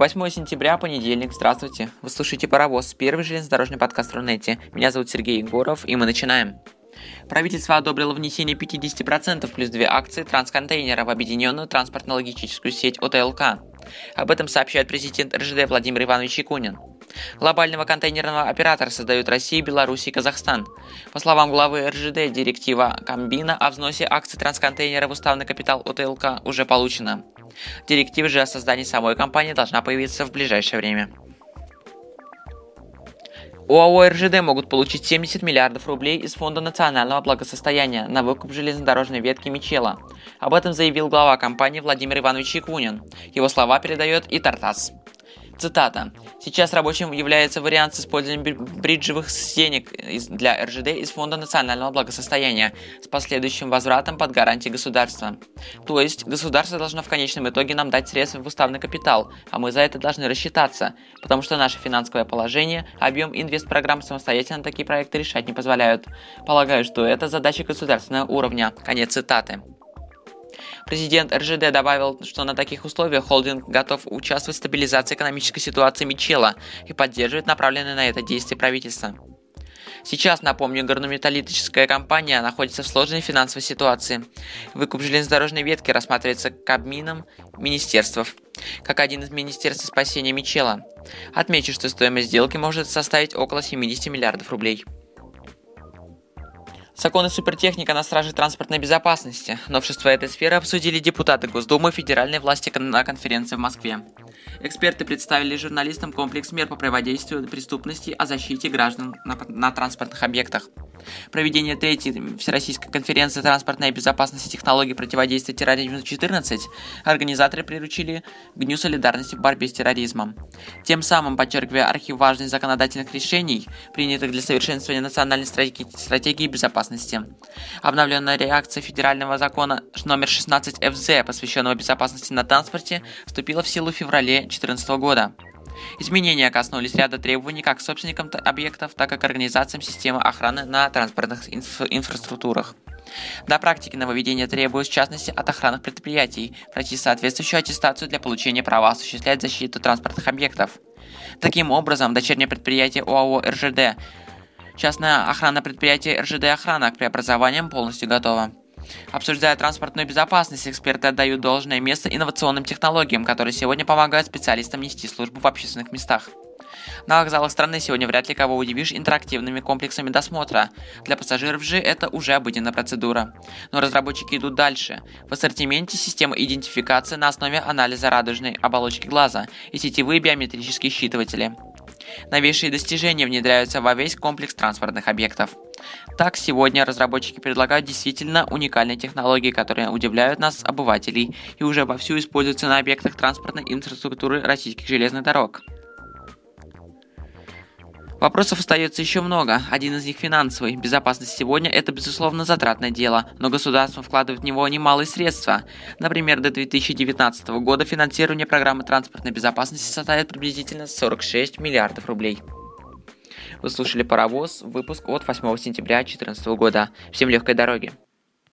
8 сентября, понедельник. Здравствуйте. Вы слушаете «Паровоз», первый железнодорожный подкаст Рунете. Меня зовут Сергей Егоров, и мы начинаем. Правительство одобрило внесение 50% плюс две акции трансконтейнера в объединенную транспортно-логистическую сеть ОТЛК. Об этом сообщает президент РЖД Владимир Иванович Якунин. Глобального контейнерного оператора создают Россия, Беларусь и Казахстан. По словам главы РЖД, директива Комбина о взносе акций трансконтейнера в уставный капитал ОТЛК уже получена. Директива же о создании самой компании должна появиться в ближайшее время. ОАО РЖД могут получить 70 миллиардов рублей из Фонда национального благосостояния на выкуп железнодорожной ветки Мичела. Об этом заявил глава компании Владимир Иванович Якунин. Его слова передает и Тартас. Цитата. Сейчас рабочим является вариант с использованием бриджевых денег для РЖД из Фонда национального благосостояния с последующим возвратом под гарантией государства. То есть государство должно в конечном итоге нам дать средства в уставный капитал, а мы за это должны рассчитаться, потому что наше финансовое положение, объем инвестпрограмм самостоятельно такие проекты решать не позволяют. Полагаю, что это задача государственного уровня. Конец цитаты. Президент РЖД добавил, что на таких условиях холдинг готов участвовать в стабилизации экономической ситуации Мичела и поддерживает направленные на это действия правительства. Сейчас, напомню, горнометаллическая компания находится в сложной финансовой ситуации. Выкуп железнодорожной ветки рассматривается Кабмином министерств, как один из министерств спасения Мичела. Отмечу, что стоимость сделки может составить около 70 миллиардов рублей. Законы супертехника на страже транспортной безопасности. Новшества этой сферы обсудили депутаты Госдумы федеральной власти на конференции в Москве. Эксперты представили журналистам комплекс мер по противодействию преступности о защите граждан на, на транспортных объектах. Проведение третьей Всероссийской конференции транспортной безопасности и технологий противодействия терроризму-14 организаторы приручили к Дню солидарности в борьбе с терроризмом. Тем самым подчеркивая архив важных законодательных решений, принятых для совершенствования национальной стратегии, стратегии безопасности. Обновленная реакция федерального закона номер 16 ФЗ, посвященного безопасности на транспорте, вступила в силу в феврале 2014 года. Изменения коснулись ряда требований как собственникам объектов, так и к организациям системы охраны на транспортных инфра- инфраструктурах. На практике нововведения требуют, в частности, от охранных предприятий пройти соответствующую аттестацию для получения права осуществлять защиту транспортных объектов. Таким образом, дочернее предприятие ОАО РЖД, частное охранное предприятие РЖД Охрана к преобразованиям полностью готово. Обсуждая транспортную безопасность, эксперты отдают должное место инновационным технологиям, которые сегодня помогают специалистам нести службу в общественных местах. На вокзалах страны сегодня вряд ли кого удивишь интерактивными комплексами досмотра. Для пассажиров же это уже обыденная процедура. Но разработчики идут дальше. В ассортименте система идентификации на основе анализа радужной оболочки глаза и сетевые биометрические считыватели. Новейшие достижения внедряются во весь комплекс транспортных объектов. Так, сегодня разработчики предлагают действительно уникальные технологии, которые удивляют нас, обывателей, и уже вовсю используются на объектах транспортной инфраструктуры российских железных дорог. Вопросов остается еще много. Один из них финансовый. Безопасность сегодня – это, безусловно, затратное дело, но государство вкладывает в него немалые средства. Например, до 2019 года финансирование программы транспортной безопасности составит приблизительно 46 миллиардов рублей. Вы слушали «Паровоз», выпуск от 8 сентября 2014 года. Всем легкой дороги!